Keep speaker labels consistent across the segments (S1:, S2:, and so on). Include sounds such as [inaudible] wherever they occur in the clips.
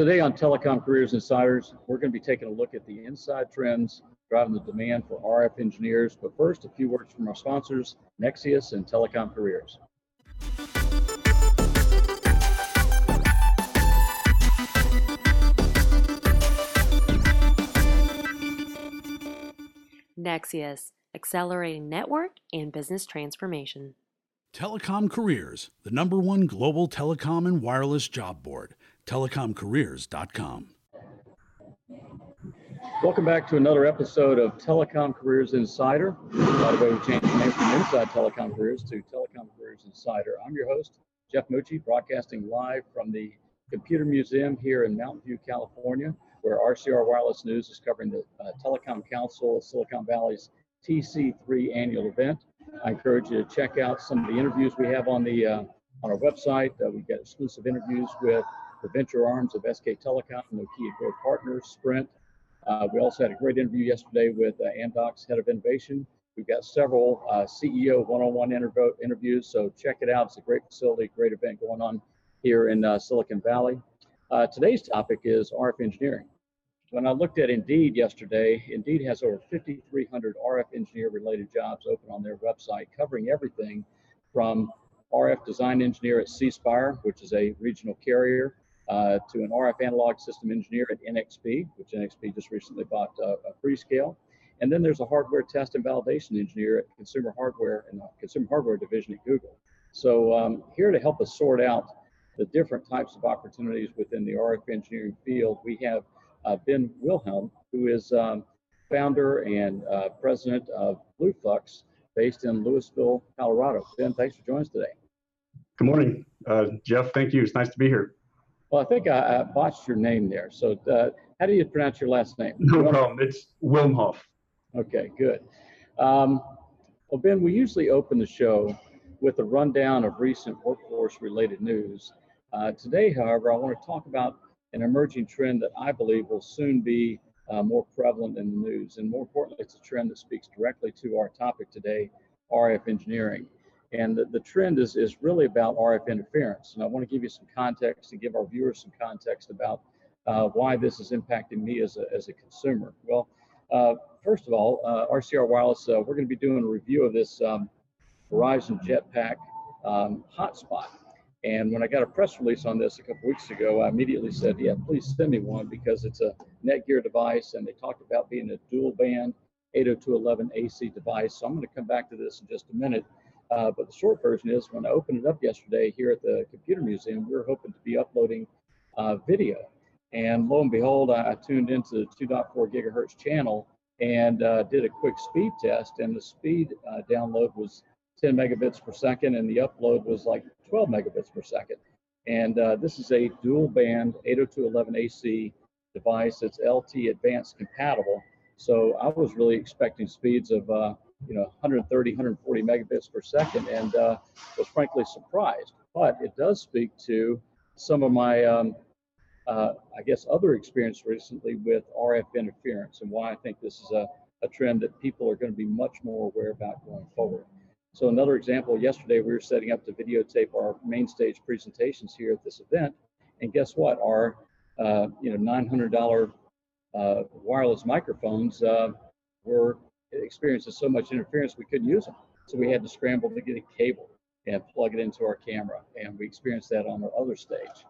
S1: Today on Telecom Careers Insiders, we're going to be taking a look at the inside trends driving the demand for RF engineers. But first, a few words from our sponsors, Nexius and Telecom Careers.
S2: Nexius, accelerating network and business transformation.
S3: Telecom Careers, the number one global telecom and wireless job board. TelecomCareers.com.
S1: Welcome back to another episode of Telecom Careers Insider. By the way, we changed the name from Inside Telecom Careers to Telecom Careers Insider. I'm your host, Jeff Mucci, broadcasting live from the Computer Museum here in Mountain View, California, where RCR Wireless News is covering the uh, Telecom Council of Silicon Valley's TC3 annual event. I encourage you to check out some of the interviews we have on the uh, on our website. Uh, we get exclusive interviews with the venture arms of SK Telecom, Nokia Growth Partners, Sprint. Uh, we also had a great interview yesterday with uh, Amdocs Head of Innovation. We've got several uh, CEO one-on-one interv- interviews, so check it out. It's a great facility, great event going on here in uh, Silicon Valley. Uh, today's topic is RF engineering. When I looked at Indeed yesterday, Indeed has over 5,300 RF engineer-related jobs open on their website, covering everything from RF design engineer at C Spire, which is a regional carrier, to an RF analog system engineer at NXP, which NXP just recently bought uh, Freescale. And then there's a hardware test and validation engineer at consumer hardware and consumer hardware division at Google. So um, here to help us sort out the different types of opportunities within the RF engineering field, we have uh, Ben Wilhelm, who is um, founder and uh, president of BlueFlux, based in Louisville, Colorado. Ben, thanks for joining us today.
S4: Good morning, uh, Jeff. Thank you. It's nice to be here.
S1: Well, I think I, I botched your name there. So, uh, how do you pronounce your last name?
S4: No problem. It's Wilmhoff.
S1: Okay, good. Um, well, Ben, we usually open the show with a rundown of recent workforce related news. Uh, today, however, I want to talk about an emerging trend that I believe will soon be uh, more prevalent in the news. And more importantly, it's a trend that speaks directly to our topic today RF engineering. And the, the trend is, is really about RF interference. And I want to give you some context and give our viewers some context about uh, why this is impacting me as a, as a consumer. Well, uh, first of all, uh, RCR Wireless, uh, we're going to be doing a review of this um, Verizon Jetpack um, hotspot. And when I got a press release on this a couple weeks ago, I immediately said, yeah, please send me one because it's a Netgear device and they talked about being a dual band 802.11 AC device. So I'm going to come back to this in just a minute. Uh, but the short version is when I opened it up yesterday here at the Computer Museum, we were hoping to be uploading uh, video. And lo and behold, I, I tuned into the 2.4 gigahertz channel and uh, did a quick speed test, and the speed uh, download was 10 megabits per second, and the upload was like 12 megabits per second. And uh, this is a dual band 802.11ac device. It's LT advanced compatible. So I was really expecting speeds of uh, you know 130, 140 megabits per second, and uh, was frankly surprised. But it does speak to some of my, um, uh, I guess, other experience recently with RF interference and why I think this is a, a trend that people are going to be much more aware about going forward. So another example, yesterday we were setting up to videotape our main stage presentations here at this event, and guess what? Our uh, you know $900 uh, wireless microphones uh, were experiencing so much interference we couldn't use them. So we had to scramble to get a cable and plug it into our camera, and we experienced that on our other stage.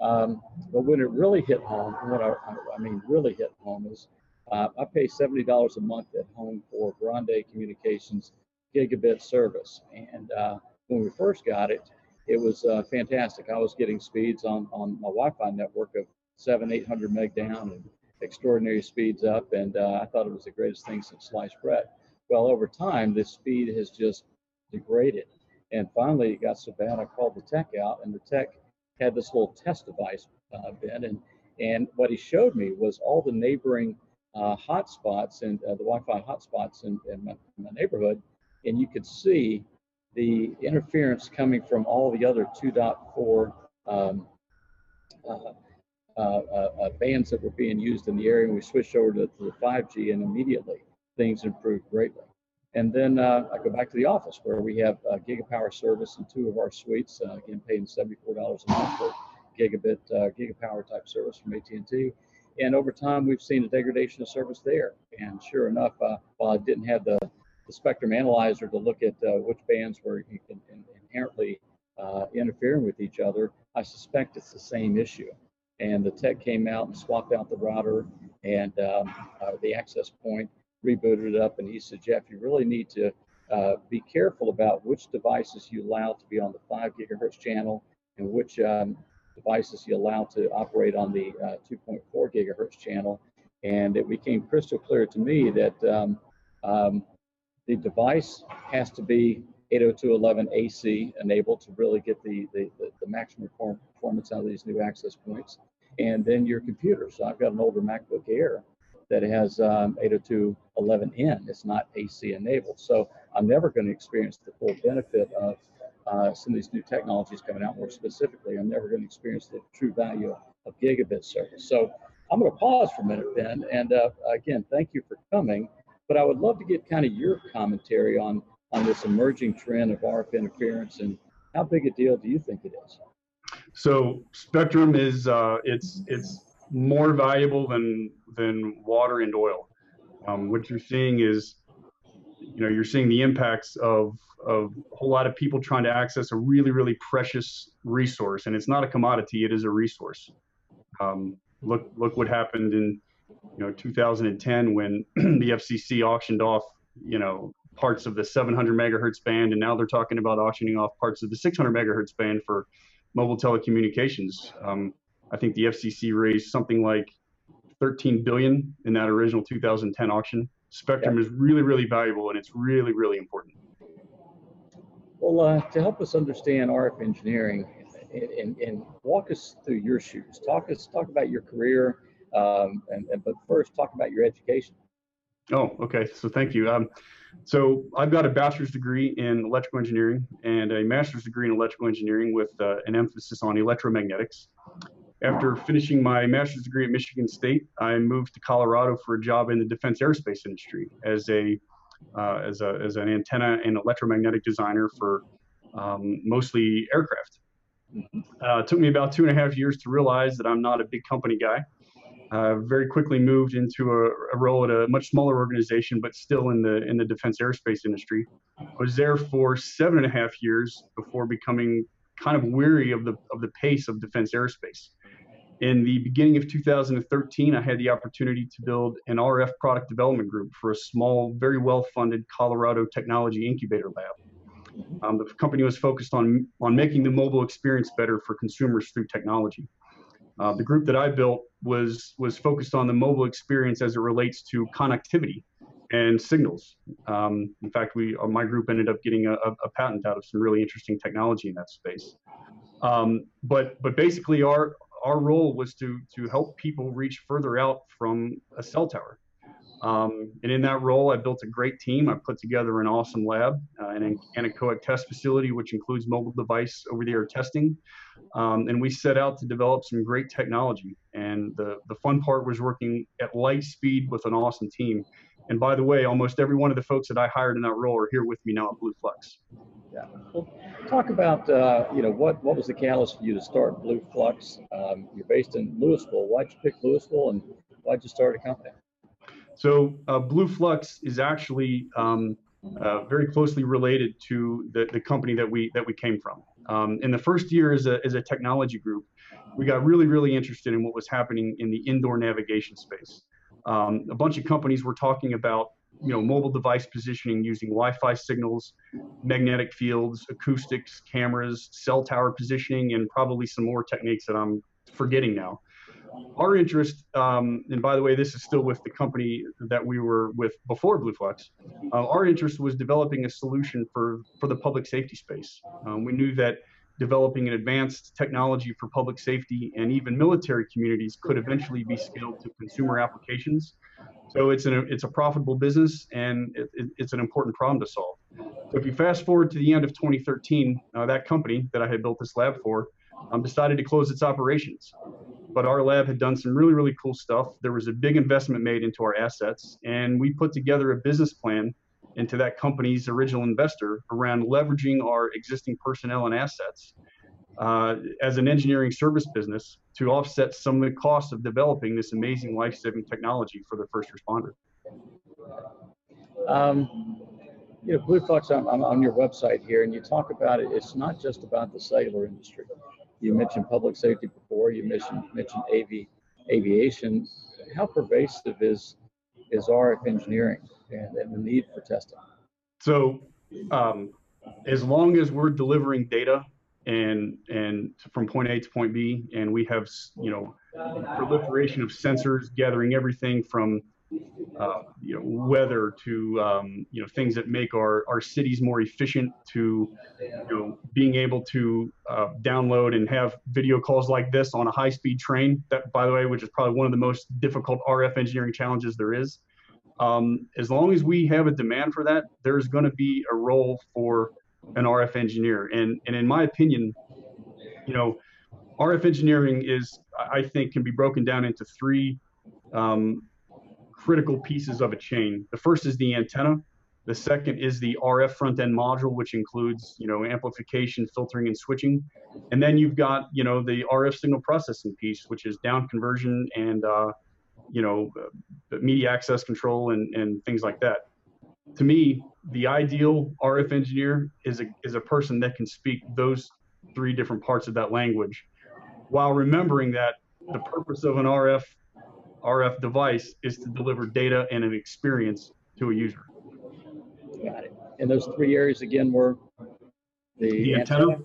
S1: Um, but when it really hit home, what I, I mean really hit home is uh, I pay $70 a month at home for Grande Communications gigabit service. And uh, when we first got it, it was uh, fantastic. I was getting speeds on, on my Wi-Fi network of seven, 800 meg down and extraordinary speeds up. And uh, I thought it was the greatest thing since sliced bread. Well, over time, this speed has just degraded. And finally, it got so bad, I called the tech out, and the tech had this little test device uh. And, and what he showed me was all the neighboring uh, hotspots and uh, the Wi-Fi hotspots in, in, my, in my neighborhood and you could see the interference coming from all the other 2.4 um, uh, bands that were being used in the area. And we switched over to, to the 5G, and immediately things improved greatly. And then uh, I go back to the office where we have Gigapower service in two of our suites, uh, again paying $74 a month for gigabit, uh, gigapower type service from AT&T. And over time, we've seen a degradation of service there. And sure enough, uh, while I didn't have the, the spectrum analyzer to look at uh, which bands were inherently uh, interfering with each other, I suspect it's the same issue. And the tech came out and swapped out the router and um, uh, the access point, rebooted it up, and he said, Jeff, you really need to uh, be careful about which devices you allow to be on the 5 gigahertz channel and which um, devices you allow to operate on the uh, 2.4 gigahertz channel. And it became crystal clear to me that um, um, the device has to be 802.11 AC enabled to really get the, the, the, maximum performance out of these new access points. And then your computer. So I've got an older MacBook Air that has um, 802.11n. It's not AC enabled. So I'm never going to experience the full benefit of uh, some of these new technologies coming out. More specifically, I'm never going to experience the true value of gigabit service. So I'm going to pause for a minute, Ben. And uh, again, thank you for coming. But I would love to get kind of your commentary on on this emerging trend of RF interference and how big a deal do you think it is?
S4: So spectrum is uh, it's it's more valuable than than water and oil. Um, what you're seeing is, you know, you're seeing the impacts of of a whole lot of people trying to access a really really precious resource, and it's not a commodity; it is a resource. Um, look look what happened in you know 2010 when [clears throat] the FCC auctioned off you know parts of the 700 megahertz band, and now they're talking about auctioning off parts of the 600 megahertz band for mobile telecommunications. Um, I think the FCC raised something like 13 billion in that original 2010 auction. Spectrum is really, really valuable, and it's really, really important.
S1: Well, uh, to help us understand RF engineering and, and, and, walk us through your shoes, talk us talk about your career, um, and, and, but first talk about your education.
S4: Oh, okay. So thank you. Um, so I've got a bachelor's degree in electrical engineering and a master's degree in electrical engineering with uh, an emphasis on electromagnetics. After finishing my master's degree at Michigan State, I moved to Colorado for a job in the defense aerospace industry as a uh, as a as an antenna and electromagnetic designer for um, mostly aircraft. Uh, it took me about two and a half years to realize that I'm not a big company guy uh, very quickly moved into a, a, role at a much smaller organization, but still in the in the defense aerospace industry. I was there for seven and a half years before becoming kind of weary of the of the pace of defense aerospace. In the beginning of 2013, I had the opportunity to build an RF product development group for a small, very well-funded Colorado technology incubator lab. Um, the company was focused on on making the mobile experience better for consumers through technology. Uh, the group that I built was was focused on the mobile experience as it relates to connectivity and signals. Um, in fact, we uh, my group ended up getting a, a, patent out of some really interesting technology in that space. Um, but but basically, our our role was to to help people reach further out from a cell tower. Um, and in that role, I built a great team. I put together an awesome lab, uh, an anechoic test facility, which includes mobile device over-the-air testing. Um, and we set out to develop some great technology. And the, the fun part was working at light speed with an awesome team. And by the way, almost every one of the folks that I hired in that role are here with me now at Blue Flux.
S1: Yeah. Well, talk about uh, you know what what was the catalyst for you to start Blue Flux? Um, you're based in Louisville. Why'd you pick Louisville, and why'd you start a company?
S4: So uh, Blue Flux is actually um, uh, very closely related to the, the company that we that we came from. Um, in the first year as a, as a technology group, we got really really interested in what was happening in the indoor navigation space. Um, a bunch of companies were talking about you know mobile device positioning using Wi-Fi signals, magnetic fields, acoustics, cameras, cell tower positioning, and probably some more techniques that I'm forgetting now our interest, um, and by the way, this is still with the company that we were with before Blue Flux. Uh, our interest was developing a solution for for the public safety space. Um, we knew that developing an advanced technology for public safety and even military communities could eventually be scaled to consumer applications. So it's an it's a profitable business and it, it, it's an important problem to solve. So if you fast forward to the end of 2013, uh, that company that I had built this lab for um, decided to close its operations but our lab had done some really, really cool stuff. There was a big investment made into our assets, and we put together a business plan into that company's original investor around leveraging our existing personnel and assets uh, as an engineering service business to offset some of the costs of developing this amazing life-saving technology for the first responder.
S1: Um, you know, Blue Flux, I'm, I'm on your website here, and you talk about it. It's not just about the cellular industry. You mentioned public safety before. You mentioned mentioned AV, aviation. How pervasive is is RF engineering and, and the need for testing?
S4: So, um, as long as we're delivering data and and from point A to point B, and we have you know proliferation of sensors gathering everything from uh, you know weather to um, you know things that make our our cities more efficient to you know being able to uh, download and have video calls like this on a high speed train. That by the way, which is probably one of the most difficult RF engineering challenges there is. Um, as long as we have a demand for that, there's going to be a role for an RF engineer. And and in my opinion, you know, RF engineering is I think can be broken down into three um, critical pieces of a chain. The first is the antenna. The second is the RF front end module, which includes, you know, amplification, filtering, and switching. And then you've got, you know, the RF signal processing piece, which is down conversion and, uh, you know, uh, media access control and, and things like that. To me, the ideal RF engineer is a, is a person that can speak those three different parts of that language while remembering that the purpose of an RF RF device is to deliver data and an experience to a user.
S1: Got it. And those three areas again were the,
S4: The antenna,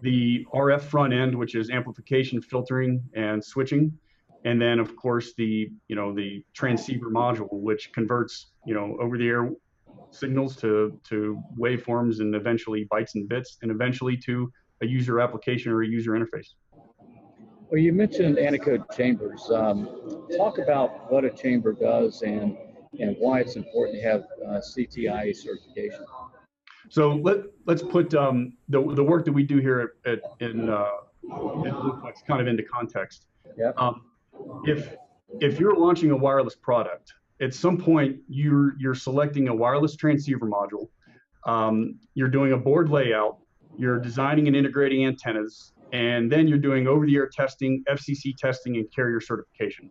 S4: the RF front end, which is amplification, filtering, and switching, and then of course the you know the transceiver module, which converts you know over-the-air signals to to waveforms and eventually bytes and bits, and eventually to a user application or a user interface.
S1: Well, you mentioned anechoic chambers. Um, talk about what a chamber does and and why it's important to have uh, CTIA certification.
S4: So let let's put um, the the work that we do here at, at in uh, BlueFlux kind of into context.
S1: Yeah.
S4: Um, if if you're launching a wireless product, at some point you're you're selecting a wireless transceiver module. Um, you're doing a board layout. You're designing and integrating antennas and then you're doing over-the-air testing, FCC testing, and carrier certification.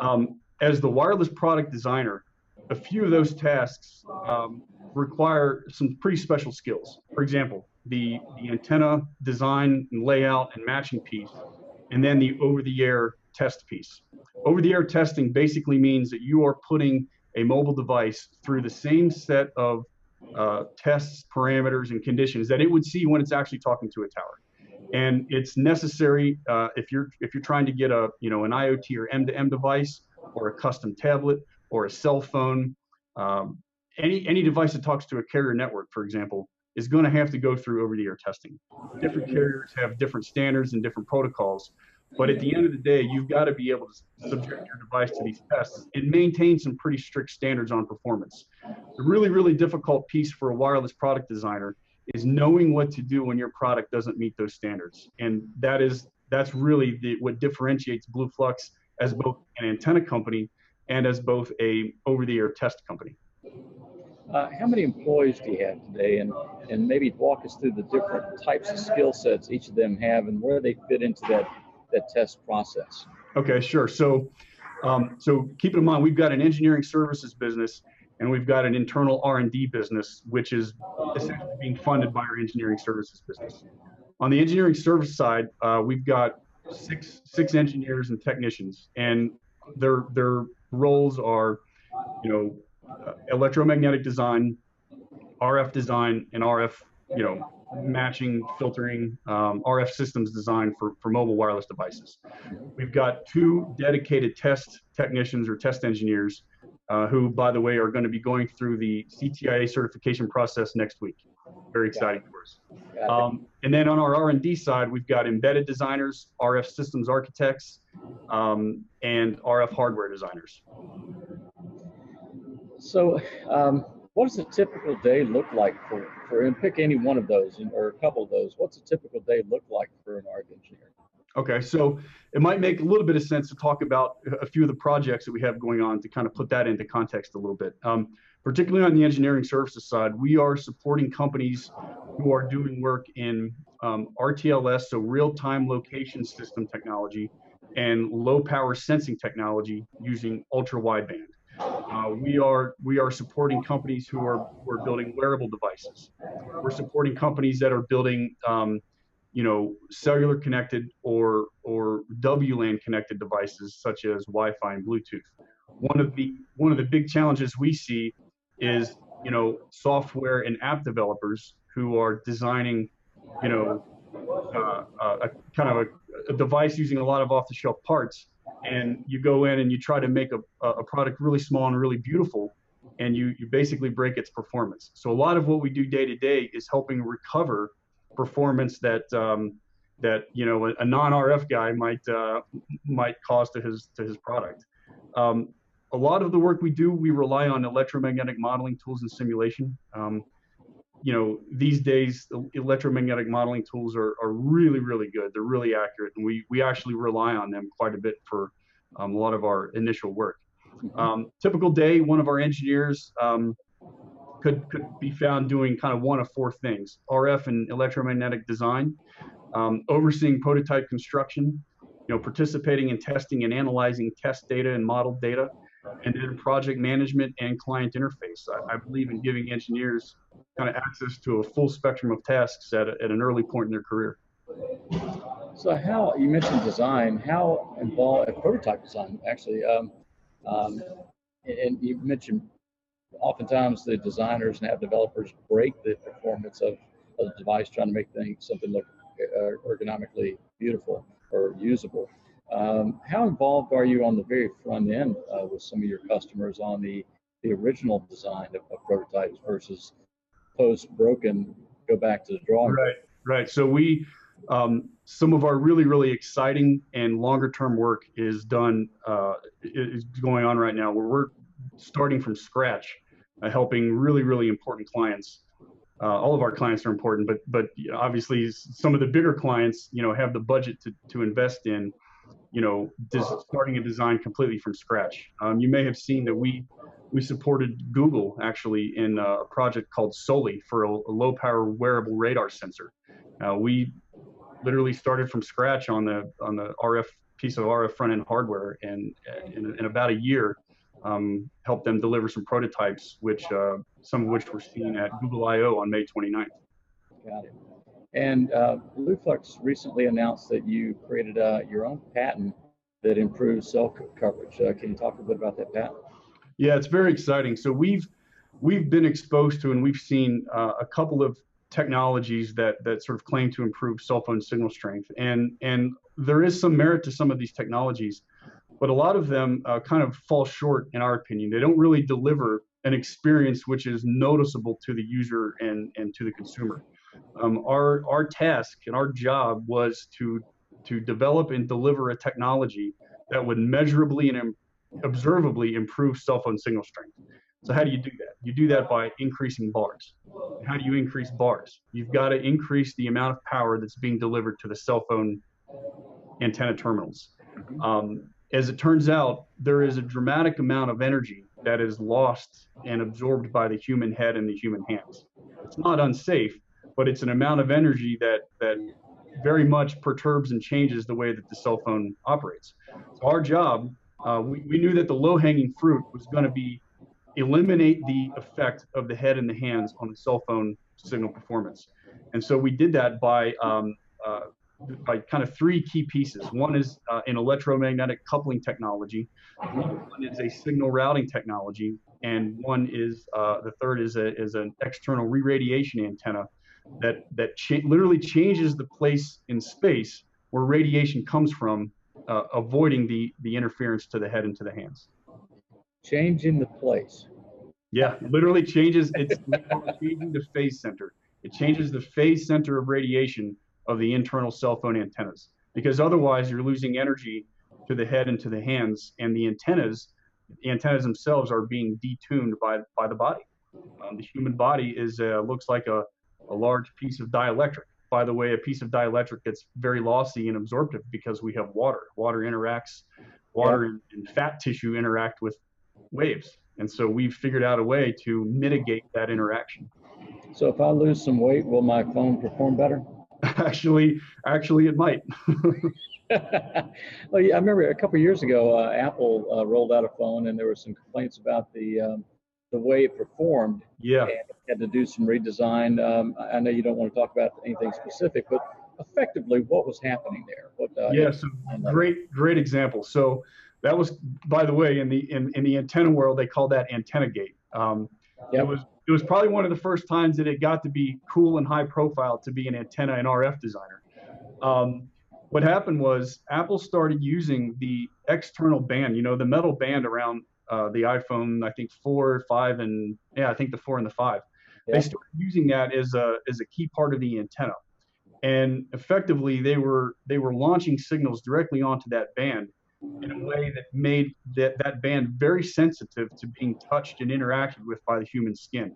S4: Um, as the wireless product designer, a few of those tasks um, require some pretty special skills. For example, the, the antenna design and layout and matching piece, and then the over-the-air test piece. Over-the-air testing basically means that you are putting a mobile device through the same set of uh, tests, parameters, and conditions that it would see when it's actually talking to a tower and it's necessary uh, if you're if you're trying to get a you know an IoT or M2M device or a custom tablet or a cell phone, um, any any device that talks to a carrier network, for example, is going to have to go through over-the-air testing. Different carriers have different standards and different protocols, but at the end of the day, you've got to be able to subject your device to these tests and maintain some pretty strict standards on performance. The really really difficult piece for a wireless product designer is knowing what to do when your product doesn't meet those standards. And that is that's really the, what differentiates Blue Flux as both an antenna company and as both a over-the-air test company.
S1: Uh, how many employees do you have today, and and maybe walk us through the different types of skill sets each of them have, and where they fit into that that test process?
S4: Okay, sure. So, um, so keep in mind we've got an engineering services business and we've got an internal R&D business, which is essentially being funded by our engineering services business. On the engineering service side, uh, we've got six six engineers and technicians, and their their roles are, you know, uh, electromagnetic design, RF design, and RF, you know, matching, filtering, um, RF systems design for, for mobile wireless devices. We've got two dedicated test technicians or test engineers uh, who, by the way, are going to be going through the CTIA certification process next week. Very exciting for us. Um, and then on our R&D side, we've got embedded designers, RF systems architects, um, and RF hardware designers.
S1: So, um, what does a typical day look like for, for and pick any one of those or a couple of those? What's a typical day look like for an RF engineer?
S4: Okay, so it might make a little bit of sense to talk about a few of the projects that we have going on to kind of put that into context a little bit. Um, particularly on the engineering services side, we are supporting companies who are doing work in um, RTLS, so real-time location system technology, and low-power sensing technology using ultra-wideband. Uh, we are we are supporting companies who are who are building wearable devices. We're supporting companies that are building um, you know, cellular connected or or WLAN connected devices such as Wi-Fi and Bluetooth. One of the one of the big challenges we see is you know software and app developers who are designing you know uh, a, a kind of a, a, device using a lot of off-the-shelf parts and you go in and you try to make a, a product really small and really beautiful and you you basically break its performance so a lot of what we do day to day is helping recover performance that um, that you know a, non-RF guy might uh, might cause to his to his product. Um, a lot of the work we do, we rely on electromagnetic modeling tools and simulation. Um, you know, these days, electromagnetic modeling tools are, are really, really good. They're really accurate, and we we actually rely on them quite a bit for um, a lot of our initial work. Um, typical day, one of our engineers um, could could be found doing kind of one of four things: RF and electromagnetic design, um, overseeing prototype construction, you know, participating in testing and analyzing test data and model data, and then project management and client interface. I, I believe in giving engineers kind of access to a full spectrum of tasks at, a, at an early point in their career.
S1: So, how you mentioned design? How involved uh, prototype design actually? Um, um, and you mentioned oftentimes the designers and app developers break the performance of, the device trying to make things something look uh, ergonomically beautiful or usable. Um, how involved are you on the very front end uh, with some of your customers on the, the original design of, of prototypes versus post broken, go back to the drawing
S4: Right, right. So we, um, some of our really, really exciting and longer term work is done, uh, is going on right now where we're starting from scratch uh, helping really, really important clients. Uh, all of our clients are important, but but obviously some of the bigger clients, you know, have the budget to, to invest in, you know, starting a design completely from scratch. Um, you may have seen that we we supported Google actually in a project called Soli for a, a low power wearable radar sensor. Uh, we literally started from scratch on the on the RF piece of RF front end hardware, and in, in about a year, um, help them deliver some prototypes, which uh, some of which were seen at Google I/O on May 29th.
S1: Got it. And uh, recently announced that you created uh, your own patent that improves cell coverage. Uh, can you talk a bit about that patent?
S4: Yeah, it's very exciting. So we've we've been exposed to and we've seen uh, a couple of technologies that that sort of claim to improve cell phone signal strength, and and there is some merit to some of these technologies but a lot of them uh, kind of fall short in our opinion. They don't really deliver an experience which is noticeable to the user and, and to the consumer. Um, our, our task and our job was to, to develop and deliver a technology that would measurably and Im- observably improve cell phone signal strength. So how do you do that? You do that by increasing bars. How do you increase bars? You've got to increase the amount of power that's being delivered to the cell phone antenna terminals. Um, as it turns out, there is a dramatic amount of energy that is lost and absorbed by the human head and the human hands. It's not unsafe, but it's an amount of energy that that very much perturbs and changes the way that the cell phone operates. So our job, uh, we, we knew that the low-hanging fruit was going to be eliminate the effect of the head and the hands on the cell phone signal performance. And so we did that by um, uh, by kind of three key pieces. One is uh, an electromagnetic coupling technology, one is a signal routing technology, and one is uh, the third is a is an external re-radiation antenna that that cha- literally changes the place in space where radiation comes from, uh, avoiding the the interference to the head and to the hands.
S1: Changing the place.
S4: Yeah, literally changes. It's [laughs] changing the phase center. It changes the phase center of radiation of the internal cell phone antennas because otherwise you're losing energy to the head and to the hands and the antennas the antennas themselves are being detuned by by the body um, the human body is uh, looks like a, a large piece of dielectric by the way, a piece of dielectric gets very lossy and absorptive because we have water. Water interacts, water and, and fat tissue interact with waves. And so we've figured out a way to mitigate that interaction.
S1: So if I lose some weight, will my phone perform better?
S4: Actually, actually, it might. [laughs]
S1: well, yeah, I remember a couple years ago, uh, Apple uh, rolled out a phone, and there were some complaints about the um, the way it performed.
S4: Yeah.
S1: had to do some redesign. Um, I know you don't want to talk about anything specific, but effectively, what was happening there? What?
S4: Uh, yeah. So great, great example. So that was, by the way, in the in, in the antenna world, they call that antenna gate. Um, yep. It was it was probably one of the first times that it got to be cool and high profile to be an antenna and RF designer. Um, what happened was Apple started using the external band, you know, the metal band around uh, the iPhone, I think four, five, and yeah, I think the four and the five. Yeah. They started using that as a as a key part of the antenna, and effectively they were they were launching signals directly onto that band in a way that made that, that band very sensitive to being touched and interacted with by the human skin.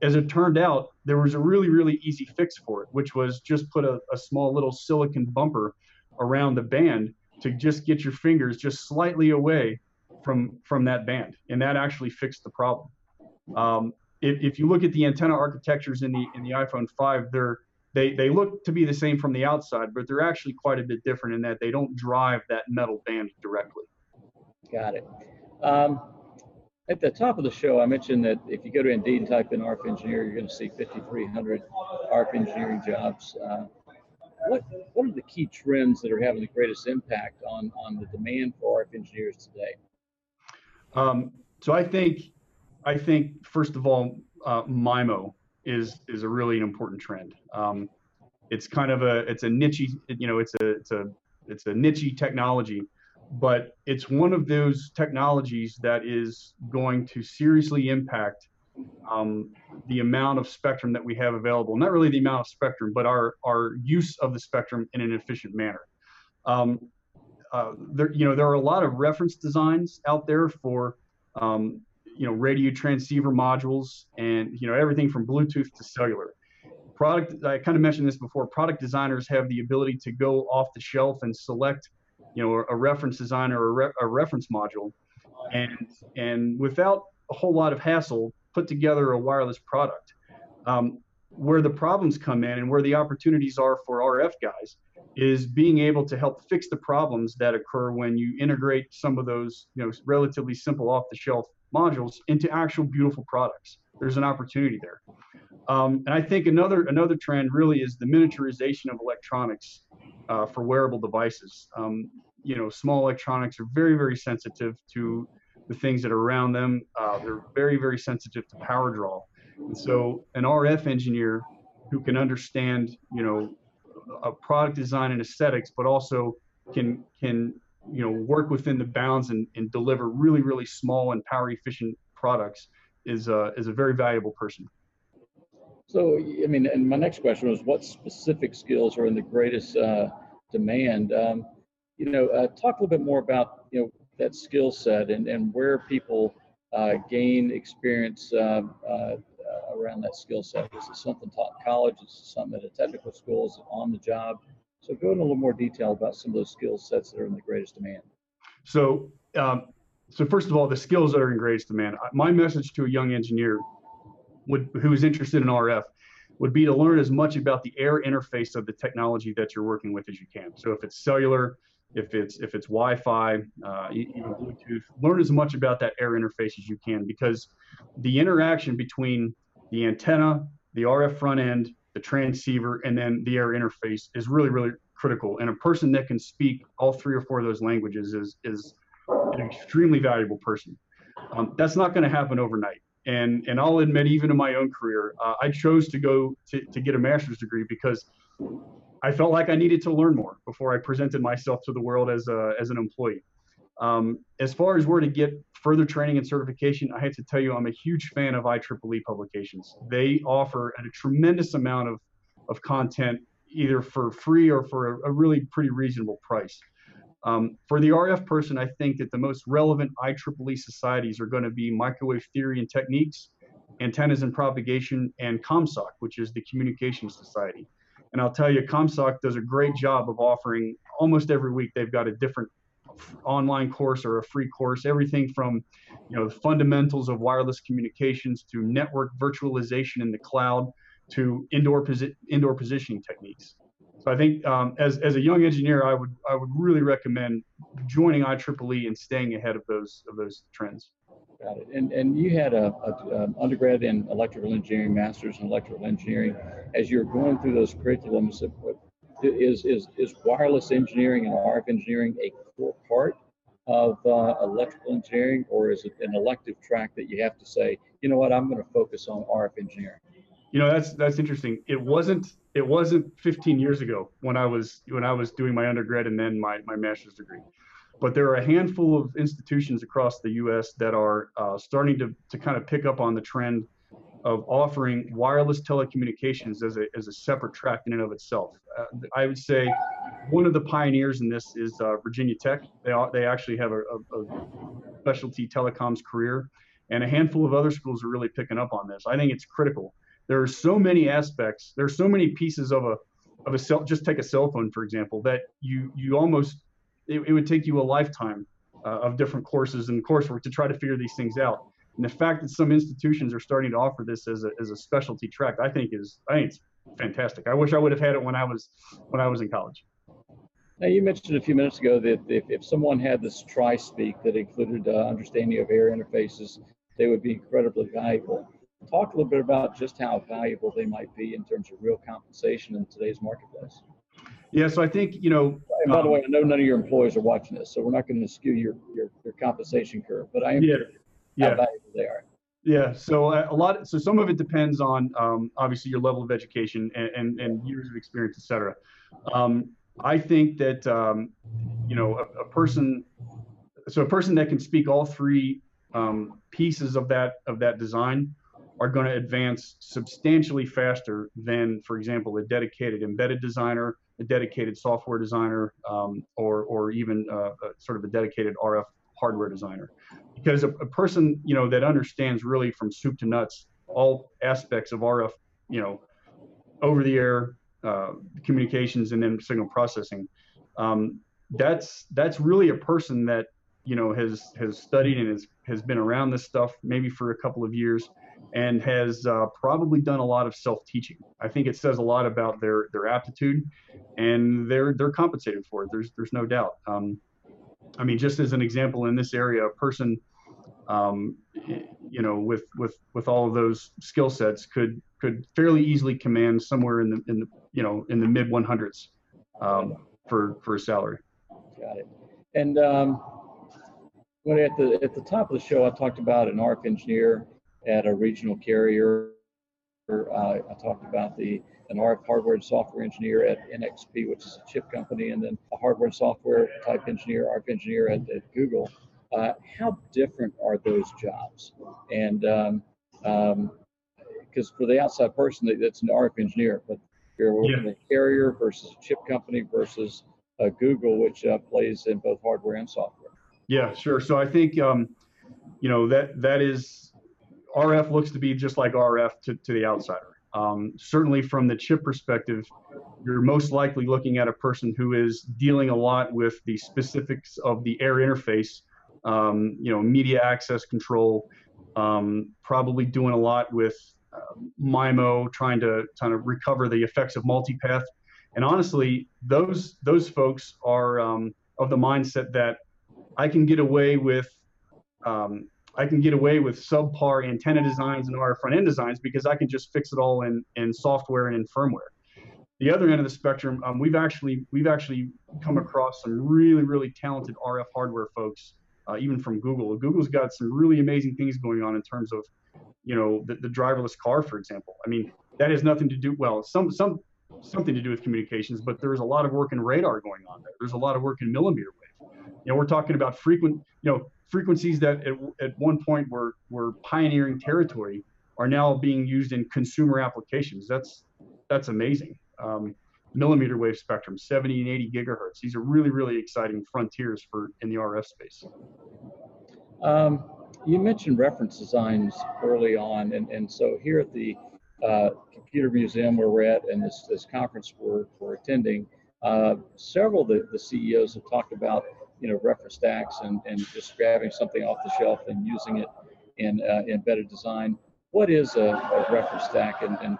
S4: As it turned out, there was a really, really easy fix for it, which was just put a, a small little silicon bumper around the band to just get your fingers just slightly away from from that band, and that actually fixed the problem. Um, if, if you look at the antenna architectures in the in the iPhone 5, they're they they look to be the same from the outside, but they're actually quite a bit different in that they don't drive that metal band directly.
S1: Got it. Um, at the top of the show, I mentioned that if you go to Indeed and type in RF engineer, you're going to see 5,300 RF engineering jobs. Uh, what what are the key trends that are having the greatest impact on on the demand for RF engineers today?
S4: Um, so I think I think first of all, uh, MIMO is is a really important trend. Um, it's kind of a it's a niche you know it's a it's a it's a niche technology, but it's one of those technologies that is going to seriously impact um, the amount of spectrum that we have available. Not really the amount of spectrum, but our our use of the spectrum in an efficient manner. Um, uh, there, you know, there are a lot of reference designs out there for um, you know radio transceiver modules and you know everything from Bluetooth to cellular. Product I kind of mentioned this before. Product designers have the ability to go off the shelf and select you know a reference design or a, re- a reference module, and and without a whole lot of hassle, put together a wireless product. Um, where the problems come in and where the opportunities are for RF guys is being able to help fix the problems that occur when you integrate some of those you know relatively simple off the shelf modules into actual beautiful products. There's an opportunity there. Um, and I think another another trend really is the miniaturization of electronics uh, for wearable devices. Um, you know, small electronics are very very sensitive to the things that are around them. Uh, they're very very sensitive to power draw. And so an RF engineer who can understand you know a product design and aesthetics, but also can can you know work within the bounds and, and deliver really really small and power efficient products is a, is a very valuable person.
S1: So I mean, and my next question was, what specific skills are in the greatest uh, demand? Um, you know, uh, talk a little bit more about you know that skill set and and where people uh, gain experience um, uh, around that skill set. Is it something taught in college? Is it something at a technical school? Is it on the job? So go into a little more detail about some of those skill sets that are in the greatest demand.
S4: So, um, so first of all, the skills that are in greatest demand. My message to a young engineer would, who is interested in RF would be to learn as much about the air interface of the technology that you're working with as you can. So if it's cellular, if it's if it's Wi-Fi, uh, even Bluetooth, learn as much about that air interface as you can because the interaction between the antenna, the RF front end, the transceiver, and then the air interface is really, really critical. And a person that can speak all three or four of those languages is, is an extremely valuable person. Um, that's not going to happen overnight. And, and I'll admit, even in my own career, uh, I chose to go to, to get a master's degree because I felt like I needed to learn more before I presented myself to the world as, a, as an employee. Um, as far as where to get further training and certification, I have to tell you, I'm a huge fan of IEEE publications. They offer a tremendous amount of, of content, either for free or for a, a really pretty reasonable price. Um, for the RF person, I think that the most relevant IEEE societies are going to be Microwave Theory and Techniques, Antennas and Propagation, and ComSoC, which is the Communication Society. And I'll tell you, ComSoc does a great job of offering almost every week. They've got a different online course or a free course, everything from, you know, the fundamentals of wireless communications to network virtualization in the cloud to indoor posi- indoor positioning techniques. So I think um, as, as a young engineer, I would I would really recommend joining IEEE and staying ahead of those of those trends.
S1: Got it. And and you had a, a um, undergrad in electrical engineering, master's in electrical engineering. As you're going through those curriculums, is is is wireless engineering and RF engineering a core part of uh, electrical engineering, or is it an elective track that you have to say, you know what, I'm going to focus on RF engineering?
S4: You know, that's that's interesting. It wasn't it wasn't 15 years ago when I was when I was doing my undergrad and then my my master's degree but there are a handful of institutions across the U.S. that are uh, starting to, to kind of pick up on the trend of offering wireless telecommunications as a, as a separate track in and of itself. Uh, I would say one of the pioneers in this is uh, Virginia Tech. They, they actually have a, a, specialty telecoms career, and a handful of other schools are really picking up on this. I think it's critical. There are so many aspects. There are so many pieces of a of a cell. Just take a cell phone for example. That you you almost it, it would take you a lifetime uh, of different courses and coursework to try to figure these things out. And the fact that some institutions are starting to offer this as a, as a specialty track, I think is I think it's fantastic. I wish I would have had it when I was when I was in college.
S1: Now you mentioned a few minutes ago that if, if someone had this tri-speak that included uh, understanding of air interfaces, they would be incredibly valuable. Talk a little bit about just how valuable they might be in terms of real compensation in today's marketplace.
S4: Yeah, so I think you know.
S1: And by um, the way, I know none of your employees are watching this, so we're not going to skew your your, your compensation curve. But I am
S4: yeah, yeah.
S1: valuable they are.
S4: Yeah, so uh, a lot. So some of it depends on um, obviously your level of education and, and, and years of experience, et cetera. Um, I think that um, you know a, a, person, so a person that can speak all three um, pieces of that of that design are going to advance substantially faster than, for example, a dedicated embedded designer a dedicated software designer um, or, or even uh, a, sort of a dedicated RF hardware designer. Because a, a, person, you know, that understands really from soup to nuts all aspects of RF, you know, over the air uh, communications and then signal processing, um, that's that's really a person that you know has has studied and has has been around this stuff maybe for a couple of years and has uh, probably done a lot of self-teaching. I think it says a lot about their their aptitude, and they're they're compensated for it. There's there's no doubt. Um, I mean, just as an example, in this area, a person, um, you know, with with with all of those skill sets could could fairly easily command somewhere in the in the you know in the mid 100s um, for for a salary.
S1: Got it. And um, when at the at the top of the show, I talked about an RF engineer at a regional carrier. Uh, I talked about the an RF hardware and software engineer at NXP, which is a chip company, and then a hardware and software type engineer, RF engineer at, at Google. Uh, how different are those jobs? And because um, um, for the outside person, that's an RF engineer, but you're working yeah. a carrier versus a chip company versus uh, Google, which uh, plays in both hardware and software.
S4: Yeah, sure. So I think um, you know that that is RF looks to be just like RF to, to the outsider. Um, certainly, from the chip perspective, you're most likely looking at a person who is dealing a lot with the specifics of the air interface, um, you know, media access control, um, probably doing a lot with uh, MIMO, trying to kind of recover the effects of multipath. And honestly, those those folks are um, of the mindset that I can get away with um, I can get away with subpar antenna designs and RF front end designs because I can just fix it all in, in software and in firmware. The other end of the spectrum, um, we've actually we've actually come across some really really talented RF hardware folks, uh, even from Google. Google's got some really amazing things going on in terms of, you know, the, the driverless car, for example. I mean, that has nothing to do well some some something to do with communications, but there's a lot of work in radar going on there. There's a lot of work in millimeter know, we're talking about frequent, you know, frequencies that at, at one point were, were pioneering territory are now being used in consumer applications. That's that's amazing. Um, millimeter wave spectrum, 70 and 80 gigahertz. These are really really exciting frontiers for in the RF space.
S1: Um, you mentioned reference designs early on, and, and so here at the uh, computer museum where we're at and this, this conference we're, we're attending, uh, several of the, the CEOs have talked about, you know, reference stacks and, and just grabbing something off the shelf and using it in uh, embedded design. What is a, a reference stack and, and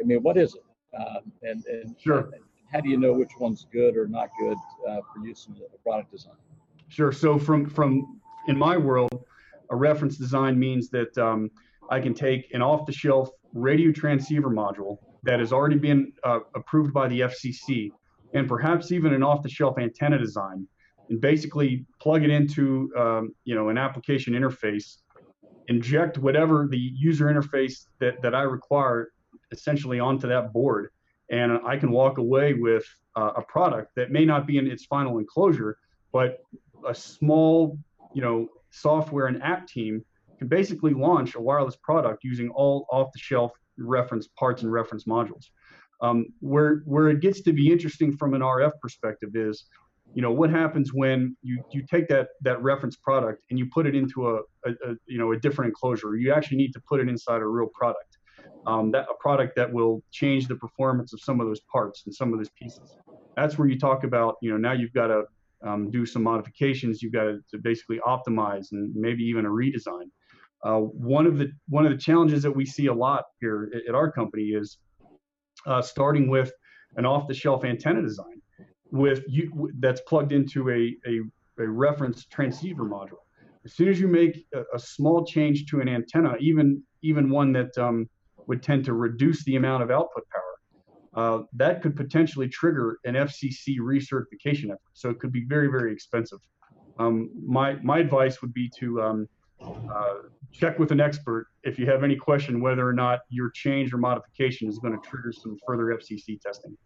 S1: I mean, what is it? Um, and, and
S4: Sure.
S1: how do you know which one's good or not good uh, for use in a product design?
S4: Sure. So from from in my world, a reference design means that um, I can take an off-the-shelf radio transceiver module that has already been uh, approved by the FCC, and perhaps even an off-the-shelf antenna design, and basically plug it into um, you know an application interface, inject whatever the user interface that that I require essentially onto that board, and I can walk away with uh, a product that may not be in its final enclosure, but a small, you know, software and app team can basically launch a wireless product using all off-the-shelf reference parts and reference modules. Um, where where it gets to be interesting from an RF perspective is, you know, what happens when you you take that that reference product and you put it into a, a, a you know a different enclosure. You actually need to put it inside a real product. Um, that a product that will change the performance of some of those parts and some of those pieces. That's where you talk about, you know, now you've got to um, do some modifications. You've got to, to, basically optimize and maybe even a redesign. Uh, one of the one of the challenges that we see a lot here at, at our company is uh, starting with an off-the-shelf antenna design with you that's plugged into a, a, a reference transceiver module. As soon as you make a, a, small change to an antenna, even even one that um, would tend to reduce the amount of output power, uh, that could potentially trigger an FCC recertification effort. So it could be very, very expensive. Um, my my advice would be to um, uh, check with an expert if you have any question whether or not your change or modification is going to trigger some further FCC testing.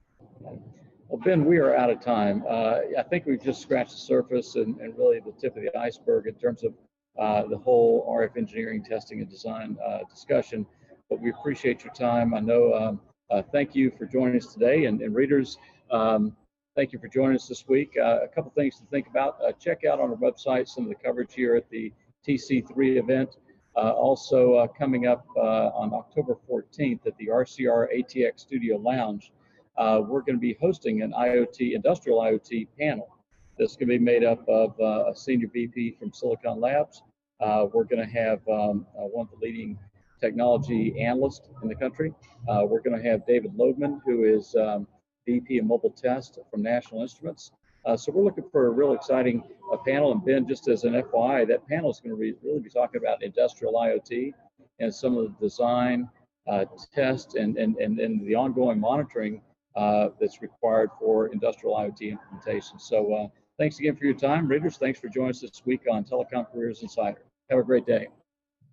S1: Well, Ben, we are out of time. Uh, I think we've just scratched the surface and, and, really the tip of the iceberg in terms of uh, the whole RF engineering testing and design uh, discussion. But we appreciate your time. I know. Um, uh, thank you for joining us today, and, and readers. Um, thank you for joining us this week. Uh, a couple things to think about. Uh, check out on our website some of the coverage here at the TC3 event. Also coming up on October 14th at the RCR ATX Studio Lounge, we're going to be hosting an IoT, industrial IoT panel. That's going to be made up of a senior VP from Silicon Labs. we're going to have um, one of the leading technology analysts in the country. Uh, we're going to have David Lodeman, who is um, VP of Mobile Test from National Instruments. Uh, so we're looking for a real exciting uh, panel. And Ben, just as an FYI, that panel is going to really be talking about industrial IoT and some of the design, uh, test, and, and, and, and the ongoing monitoring uh, that's required for industrial IoT implementation. So uh, thanks again for your time. Readers, thanks for joining us this week on Telecom Careers Insider. Have a great day.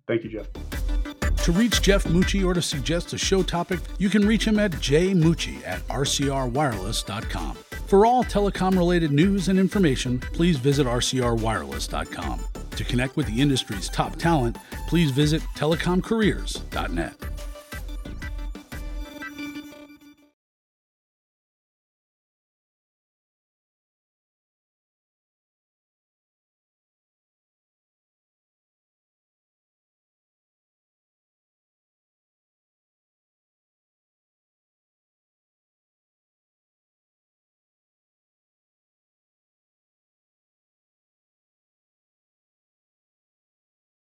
S4: Thank you, Jeff.
S3: To reach Jeff Mucci or to suggest a show topic, you can reach him at jmucci at rcrwireless.com. For all telecom related news and information, please visit rcrwireless.com. To connect with the industry's top talent, please visit telecomcareers.net.